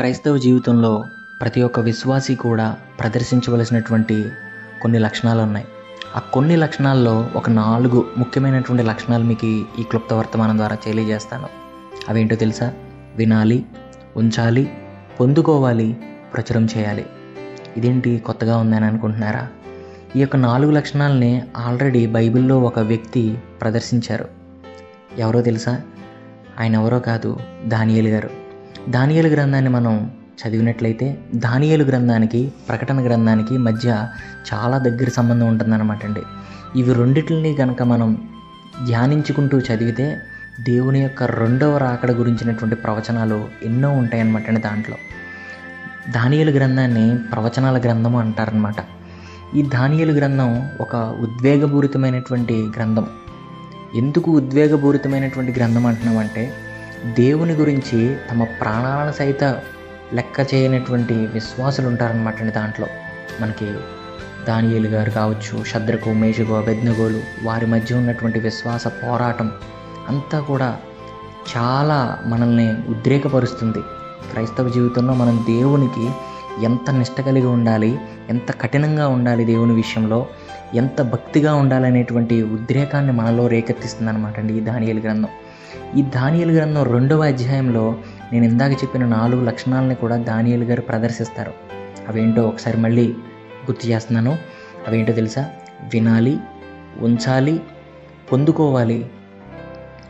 క్రైస్తవ జీవితంలో ప్రతి ఒక్క విశ్వాసి కూడా ప్రదర్శించవలసినటువంటి కొన్ని లక్షణాలు ఉన్నాయి. ఆ కొన్ని లక్షణాల్లో ఒక నాలుగు ముఖ్యమైనటువంటి లక్షణాలు మీకు ఈ- క్లుప్త వర్తమానం ద్వారా తెలియజేస్తాను. అవేంటో తెలుసా? వినాలి ఉంచాలి పొందుకోవాలి ప్రచురం చేయాలి. ఇదేంటి కొత్తగా ఉందని అనుకుంటున్నారా? ఈ యొక్క నాలుగు లక్షణాలని ఆల్రెడీ బైబిల్లో ఒక వ్యక్తి ప్రదర్శించారు. ఎవరో తెలుసా? ఆయన ఎవరో కాదు దానియేలు గారు. దానియలు గ్రంథాన్ని మనం చదివినట్లయితే దానియలు గ్రంథానికి ప్రకటన గ్రంథానికి మధ్య చాలా దగ్గర సంబంధం ఉంటుందన్నమాట అండి. ఇవి రెండిటిని కనుక మనం ధ్యానించుకుంటూ చదివితే దేవుని యొక్క రెండవ రాకడ గురించినటువంటి ప్రవచనాలు ఎన్నో ఉంటాయన్నమాట అండి దాంట్లో. దానియలు గ్రంథాన్ని ప్రవచనాల గ్రంథము అంటారనమాట ఈ దానియేలు గ్రంథం ఒక ఉద్వేగపూరితమైనటువంటి గ్రంథం. ఎందుకు ఉద్వేగపూరితమైనటువంటి గ్రంథం అంటున్నామంటే దేవుని గురించి తమ ప్రాణాలను సైత లెక్క చేయనటువంటి విశ్వాసులు ఉంటారనమాట అండి దాంట్లో. మనకి దానియేలు గారు కావచ్చు శద్రకు మేషకు అభిజ్ఞగోలు వారి మధ్య ఉన్నటువంటి విశ్వాస పోరాటం అంతా కూడా చాలా మనల్ని ఉద్రేకపరుస్తుంది. క్రైస్తవ జీవితంలో మనం దేవునికి ఎంత నిష్ట కలిగి ఉండాలి ఎంత కఠినంగా ఉండాలి దేవుని విషయంలో ఎంత భక్తిగా ఉండాలనేటువంటి ఉద్రేకాన్ని మనలో రేకెత్తిస్తుంది అనమాట అండి ఈ దానియలు గ్రంథం. ఈ దానియలు గ్రంథం రెండవ అధ్యాయంలో నేను ఇందాక చెప్పిన నాలుగు లక్షణాలని కూడా దానియలు గారు ప్రదర్శిస్తారు. అవేంటో ఒకసారి మళ్ళీ గుర్తు చేస్తున్నాను. అవేంటో తెలుసా? వినాలి ఉంచాలి పొందుకోవాలి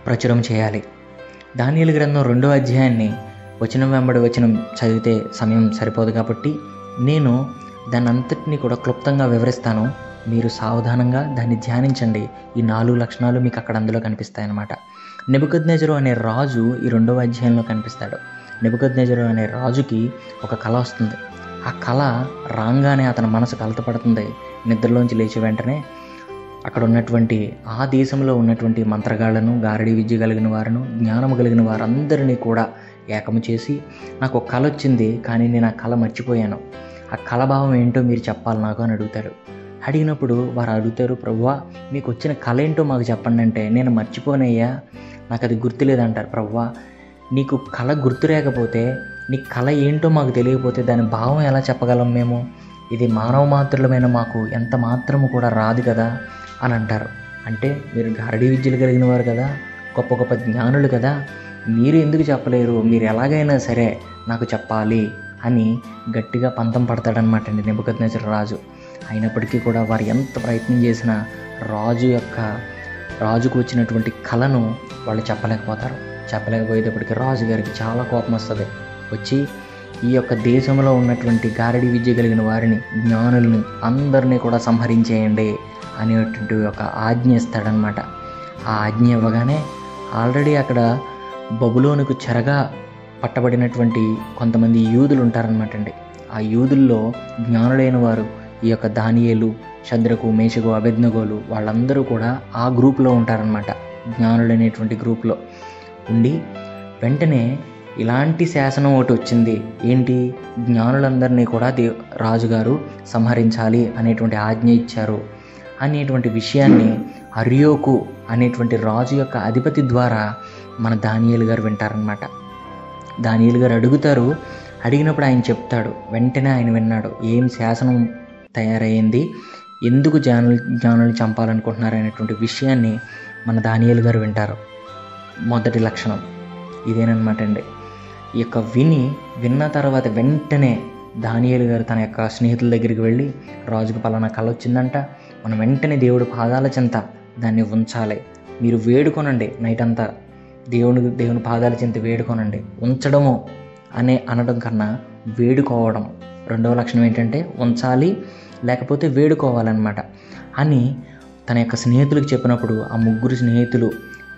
ప్రచురం చేయాలి. దానియలు గ్రంథం రెండవ అధ్యాయాన్ని వచనం వెంబడి వచనం చదివితే సమయం సరిపోదు కాబట్టి నేను దాని అంతటినీ కూడా క్లుప్తంగా వివరిస్తాను. మీరు సావధానంగా దాన్ని ధ్యానించండి. ఈ నాలుగు లక్షణాలు మీకు అక్కడ అందులో కనిపిస్తాయన్నమాట. నెబుకద్నెజరు అనే రాజు ఈ రెండవ అధ్యాయంలో కనిపిస్తాడు. నెబుకద్నెజరు అనే రాజుకి ఒక కళ వస్తుంది. ఆ కళ రాగానే అతని మనసు కలతపడుతుంది. నిద్రలోంచి లేచి వెంటనే అక్కడ ఉన్నటువంటి ఆ దేశంలో ఉన్నటువంటి మంత్రగాళ్ళను గారడి విద్య కలిగిన వారును జ్ఞానము కలిగిన వారందరినీ కూడా ఏకము చేసి నాకు ఒక కళ వచ్చింది కానీ నేను ఆ కళ మర్చిపోయాను. ఆ కళభావం ఏంటో మీరు చెప్పాలి నాకు అని అడుగుతారు. అడిగినప్పుడు వారు అడుగుతారు ప్రభువా మీకు వచ్చిన కళ ఏంటో మాకు చెప్పండి అంటే నేను మర్చిపోనయ్యా. నాకు అది గుర్తులేదంటారు ప్రవ్వా నీకు కళ గుర్తులేకపోతే నీ కళ ఏంటో మాకు తెలియకపోతే దాని భావం ఎలా చెప్పగలం మేము? ఇది మానవ మాత్రులమైన మాకు ఎంత మాత్రము కూడా రాదు కదా అని అంటారు. అంటే మీరు గారడి విద్యలు కలిగిన వారు కదా గొప్ప గొప్ప జ్ఞానులు కదా మీరు ఎందుకు చెప్పలేరు? మీరు ఎలాగైనా సరే నాకు చెప్పాలి అని గట్టిగా పంతం పడతాడనమాట అండి నిబద్నేశ్వర రాజు. అయినప్పటికీ కూడా వారు ఎంత ప్రయత్నం చేసినా రాజు యొక్క రాజుకు వచ్చినటువంటి కళను వాళ్ళు చెప్పలేకపోతారు. చెప్పలేకపోయేటప్పటికి రాజు గారికి చాలా కోపం వస్తుంది. వచ్చి ఈ యొక్క దేశంలో ఉన్నటువంటి గారడి విద్య కలిగిన వారిని జ్ఞానుల్ని అందరినీ కూడా సంహరించేయండి అనేటువంటి ఒక ఆజ్ఞ ఇస్తాడనమాట ఆ ఆజ్ఞ ఇవ్వగానే ఆల్రెడీ అక్కడ బబులోనికి చెరగా పట్టబడినటువంటి కొంతమంది యూదులు ఉంటారనమాట అండి. ఆ యూదుల్లో జ్ఞానులైన వారు ఈ యొక్క దానియేలు శద్రకు మేషకు అభిజ్ఞగోలు వాళ్ళందరూ కూడా ఆ గ్రూప్లో ఉంటారనమాట జ్ఞానులు అనేటువంటి గ్రూప్లో. ఉండి వెంటనే ఇలాంటి శాసనం ఒకటి వచ్చింది. ఏంటి? జ్ఞానులందరినీ కూడా దే రాజుగారు సంహరించాలి అనేటువంటి ఆజ్ఞ ఇచ్చారు. అనేటువంటి విషయాన్ని అరియోకు అనేటువంటి రాజు యొక్క అధిపతి ద్వారా మన దానియేలు గారు వింటారనమాట దానియేలు గారు అడుగుతారు. అడిగినప్పుడు ఆయన చెప్తాడు. వెంటనే ఆయన విన్నాడు. ఏం శాసనం తయారయ్యింది ఎందుకు జానులు జానులు చంపాలనుకుంటున్నారు అనేటువంటి విషయాన్ని మన దానియేలు గారు వింటారు. మొదటి లక్షణం. ఇదేనమాట అండి. ఈ యొక్క విని విన్న తర్వాత వెంటనే దానియేలు గారు తన యొక్క స్నేహితుల దగ్గరికి వెళ్ళి రాజుకు పలానా కళ వచ్చిందంట మనం వెంటనే దేవుడి పాదాల చెంత దాన్ని ఉంచాలి. మీరు వేడుకొనండి నైట్ అంతా దేవుని దేవుని పాదాల చెంత వేడుకొనండి. ఉంచడము అనే అనడం కన్నా వేడుకోవడం. రెండవ లక్షణం ఏంటంటే ఉంచాలి లేకపోతే వేడుకోవాలన్నమాట. అని తన యొక్క స్నేహితులకు చెప్పినప్పుడు ఆ ముగ్గురు స్నేహితులు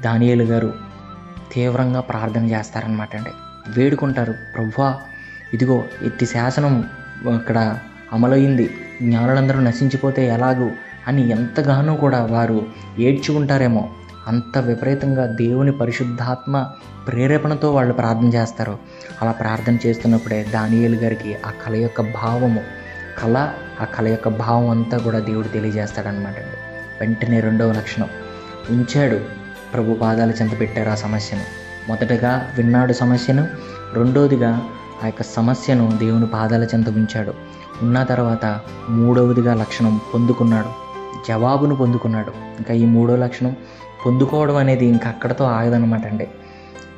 దానియేలు గారు తీవ్రంగా ప్రార్థన చేస్తారనమాట అండి. వేడుకుంటారు ప్రవ్వా ఇదిగో ఇట్టి శాసనం అక్కడ అమలయ్యింది జ్ఞానులందరూ నశించిపోతే ఎలాగూ? అని ఎంతగానో కూడా వారు ఏడ్చి ఉంటారేమో అంత విపరీతంగా దేవుని పరిశుద్ధాత్మ ప్రేరేపణతో వాళ్ళు ప్రార్థన చేస్తారు. అలా ప్రార్థన చేస్తున్నప్పుడే దానియేలు గారికి ఆ కళ యొక్క భావము కళ ఆ కళ యొక్క భావం అంతా కూడా దేవుడు తెలియజేస్తాడనమాట అండి. వెంటనే రెండవ లక్షణం ఉంచాడు ప్రభు పాదాలు చెంత పెట్టారు ఆ సమస్యను. మొదటగా విన్నాడు సమస్యను రెండవదిగా ఆ యొక్క సమస్యను దేవుని పాదాల చెంత ఉంచాడు. ఉన్న తర్వాత మూడవదిగా లక్షణం పొందుకున్నాడు జవాబును పొందుకున్నాడు. ఇంకా ఈ మూడో లక్షణం పొందుకోవడం అనేది ఇంకా అక్కడతో ఆగదనమాట అండి.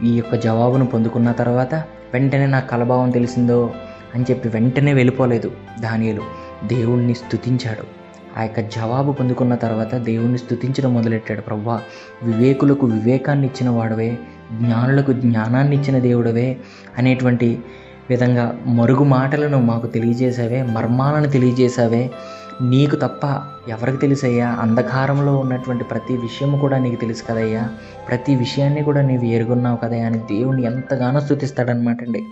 ఈ యొక్క జవాబును పొందుకున్న తర్వాత వెంటనే నా కలభావం తెలిసిందో అని చెప్పి వెంటనే వెళ్ళిపోలేదు దానియలు దేవుణ్ణి స్తుతించాడు. ఆ యొక్క జవాబు పొందుకున్న తర్వాత దేవుణ్ణి స్థుతించడం మొదలెట్టాడు. ప్రవ్వా వివేకులకు వివేకాన్ని ఇచ్చిన వాడవే జ్ఞానులకు జ్ఞానాన్ని ఇచ్చిన దేవుడవే అనేటువంటి విధంగా మరుగు మాటలను మాకు తెలియజేసావే మర్మాలను తెలియజేసావే నీకు తప్ప ఎవరికి తెలుసయ్యా? అంధకారంలో ఉన్నటువంటి ప్రతి విషయము కూడా నీకు తెలుసు కదయ్యా. ప్రతి విషయాన్ని కూడా నీవు ఎరుగున్నావు కదయ్యా అని దేవుని ఎంతగానో స్థుతిస్తాడనమాట అండి.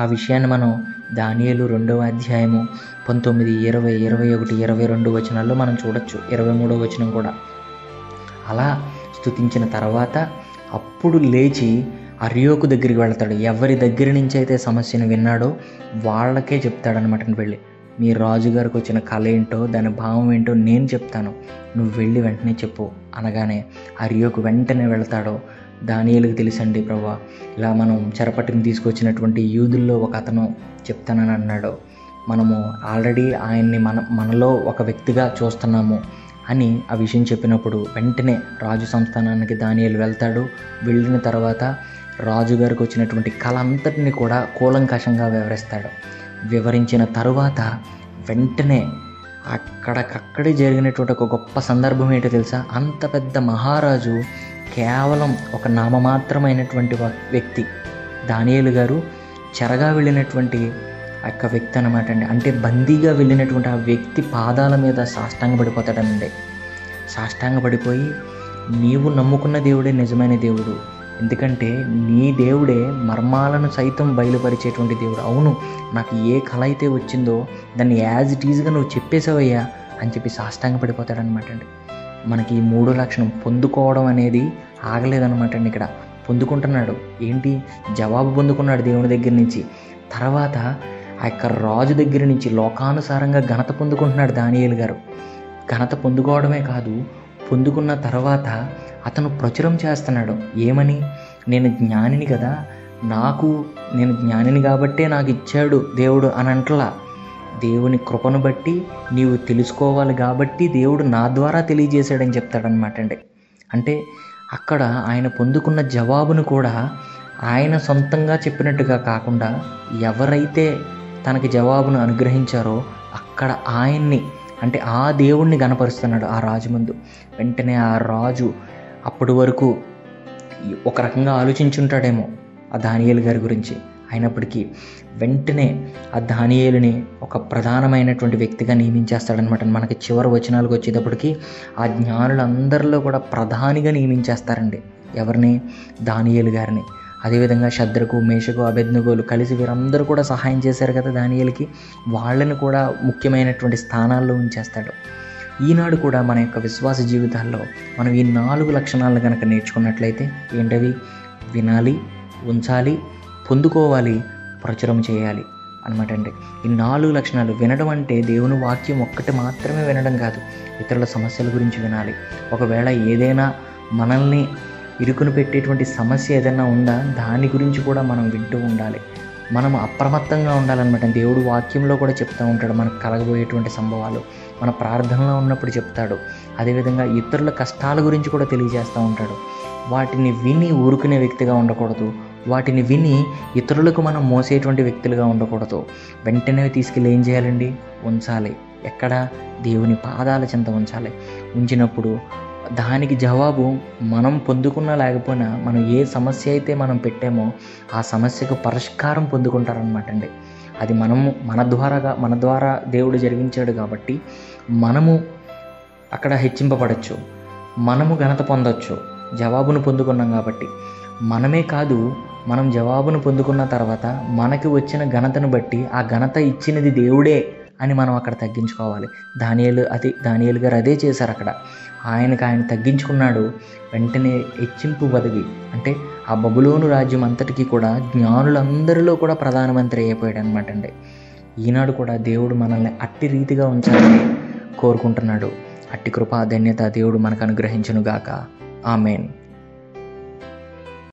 ఆ విషయాన్ని మనం దానియలు రెండవ అధ్యాయము పంతొమ్మిది ఇరవై ఇరవై ఒకటి ఇరవై రెండు వచనాల్లో మనం చూడొచ్చు. ఇరవై మూడో వచనం కూడా. అలా స్థుతించిన తర్వాత అప్పుడు లేచి అరియోకు దగ్గరికి వెళ్తాడు. ఎవరి దగ్గర నుంచి అయితే సమస్యను విన్నాడో వాళ్ళకే చెప్తాడనమాట వెళ్ళి. మీ రాజుగారికి వచ్చిన కళ ఏంటో దాని భావం ఏంటో నేను చెప్తాను. నువ్వు వెళ్ళి వెంటనే చెప్పు. అనగానే అరియోకు వెంటనే వెళ్తాడో? దానియలకు తెలుసండి ప్రభా ఇలా మనం చెరపట్టుని తీసుకొచ్చినటువంటి యూదుల్లో ఒక అతను చెప్తానని అన్నాడు. మనము ఆల్రెడీ ఆయన్ని మన మనలో ఒక వ్యక్తిగా చూస్తున్నాము అని ఆ విషయం చెప్పినప్పుడు వెంటనే రాజు సంస్థానానికి దానియలు వెళ్తాడు. వెళ్ళిన తర్వాత రాజుగారికి వచ్చినటువంటి కళ అంతటిని కూడా కూలంకషంగా వివరిస్తాడు. వివరించిన తరువాత వెంటనే అక్కడికక్కడే జరిగినటువంటి ఒక గొప్ప సందర్భం ఏంటో తెలుసా? అంత పెద్ద మహారాజు కేవలం ఒక నామమాత్రమైనటువంటి వ్యక్తి. దానియేలు గారు చెరగా వెళ్ళినటువంటి ఆ యొక్క వ్యక్తి అనమాట అండి. అంటే బందీగా వెళ్ళినటువంటి ఆ వ్యక్తి పాదాల మీద సాష్టాంగ పడిపోతాడండి. సాష్టాంగ పడిపోయి నీవు నమ్ముకున్న దేవుడే నిజమైన దేవుడు. ఎందుకంటే నీ దేవుడే మర్మాలను సైతం బయలుపరిచేటువంటి దేవుడు. అవును నాకు ఏ కళ అయితే వచ్చిందో దాన్ని యాజ్ ఇట్ ఈజ్గా నువ్వు చెప్పేసావయ్యా అని చెప్పి సాష్టాంగ పడిపోతాడనమాట అండి. మనకి ఈ మూడో లక్షణం పొందుకోవడం అనేది ఆగలేదనమాట అండి ఇక్కడ. పొందుకుంటున్నాడు. ఏంటి? జవాబు పొందుకున్నాడు దేవుని దగ్గర నుంచి. తర్వాత ఆ యొక్క రాజు దగ్గర నుంచి లోకానుసారంగా ఘనత పొందుకుంటున్నాడు దానియేలు గారు. ఘనత పొందుకోవడమే కాదు పొందుకున్న తర్వాత అతను ప్రచురం చేస్తున్నాడు ఏమని? నేను జ్ఞానిని కదా. నాకు నేను జ్ఞానిని కాబట్టే నాకు ఇచ్చాడు దేవుడు అని అంటలా. దేవుని కృపను బట్టి నీవు తెలుసుకోవాలి కాబట్టి దేవుడు నా ద్వారా తెలియజేశాడని చెప్తాడనమాట అండి. అంటే అక్కడ ఆయన పొందుకున్న జవాబును కూడా ఆయన సొంతంగా చెప్పినట్టుగా కాకుండా ఎవరైతే తనకి జవాబును అనుగ్రహించారో అక్కడ ఆయన్ని అంటే ఆ దేవుణ్ణి గనపరుస్తున్నాడు ఆ రాజు ముందు. వెంటనే ఆ రాజు అప్పటి వరకు ఒక రకంగా ఆలోచించుంటాడేమో ఆ దానియేలు గారి గురించి. అయినప్పటికీ వెంటనే ఆ దానియేలుని ఒక ప్రధానమైనటువంటి వ్యక్తిగా నియమించేస్తాడనమాట మనకి చివరి వచనాలకు వచ్చేటప్పటికి ఆ జ్ఞానులందరిలో కూడా ప్రధానిగా నియమించేస్తారండి. ఎవరిని? దానియేలు గారిని. అదేవిధంగా శద్రకు మేషకు అభెజ్ఞగోలు కలిసి వీరందరూ కూడా సహాయం చేశారు కదా దానియలకి. వాళ్ళని కూడా ముఖ్యమైనటువంటి స్థానాల్లో ఉంచేస్తాడు. ఈనాడు కూడా మన యొక్క విశ్వాస జీవితాల్లో మనం ఈ నాలుగు లక్షణాలను కనుక నేర్చుకున్నట్లయితే ఏంటవి? వినాలి ఉంచాలి పొందుకోవాలి ప్రచురం చేయాలి అనమాట అండి. ఈ నాలుగు లక్షణాలు వినడం అంటే దేవుని వాక్యం ఒక్కటి మాత్రమే వినడం కాదు ఇతరుల సమస్యల గురించి వినాలి. ఒకవేళ ఏదైనా మనల్ని ఇరుకును పెట్టేటువంటి సమస్య ఏదైనా ఉందా? దాని గురించి కూడా మనం వింటూ ఉండాలి. మనం అప్రమత్తంగా ఉండాలన్నమాట. దేవుడు వాక్యంలో కూడా చెప్తూ ఉంటాడు. మనకు కలగబోయేటువంటి సంభవాలు. మన ప్రార్థనలో ఉన్నప్పుడు చెప్తాడు. అదేవిధంగా ఇతరుల కష్టాల గురించి కూడా తెలియజేస్తూ ఉంటాడు. వాటిని విని ఊరుకునే వ్యక్తిగా ఉండకూడదు. వాటిని విని ఇతరులకు మనం మోసేటువంటి వ్యక్తులుగా ఉండకూడదు. వెంటనే తీసుకెళ్ళి ఏం చేయాలండి? ఉంచాలి. ఎక్కడ? దేవుని పాదాల చెంత ఉంచాలి. ఉంచినప్పుడు దానికి జవాబు మనం పొందుకున్నా లేకపోయినా మనం ఏ సమస్య అయితే మనం పెట్టామో ఆ సమస్యకు పరిష్కారం పొందుకుంటారనమాట అండి. అది మనము మన ద్వారాగా మన ద్వారా దేవుడు జరిగించాడు కాబట్టి మనము అక్కడ హెచ్చింపబడచ్చు. మనము ఘనత పొందొచ్చు. జవాబును పొందుకున్నాం కాబట్టి. మనమే కాదు మనం జవాబును పొందుకున్న తర్వాత మనకి వచ్చిన ఘనతను బట్టి ఆ ఘనత ఇచ్చినది దేవుడే అని మనం అక్కడ తగ్గించుకోవాలి. దానియలు అది దానియలు గారు అదే చేశారు అక్కడ. ఆయనకు ఆయన తగ్గించుకున్నాడు వెంటనే హెచ్చింపు పదవి అంటే ఆ బబులోను రాజ్యం అంతటికీ కూడా జ్ఞానులందరిలో కూడా ప్రధానమంత్రి అయిపోయాడు అనమాట అండి. ఈనాడు కూడా దేవుడు మనల్ని అట్టి రీతిగా ఉంచాలని కోరుకుంటున్నాడు. అట్టి కృపా ధన్యత దేవుడు మనకు అనుగ్రహించునుగాక. ఆమెన్.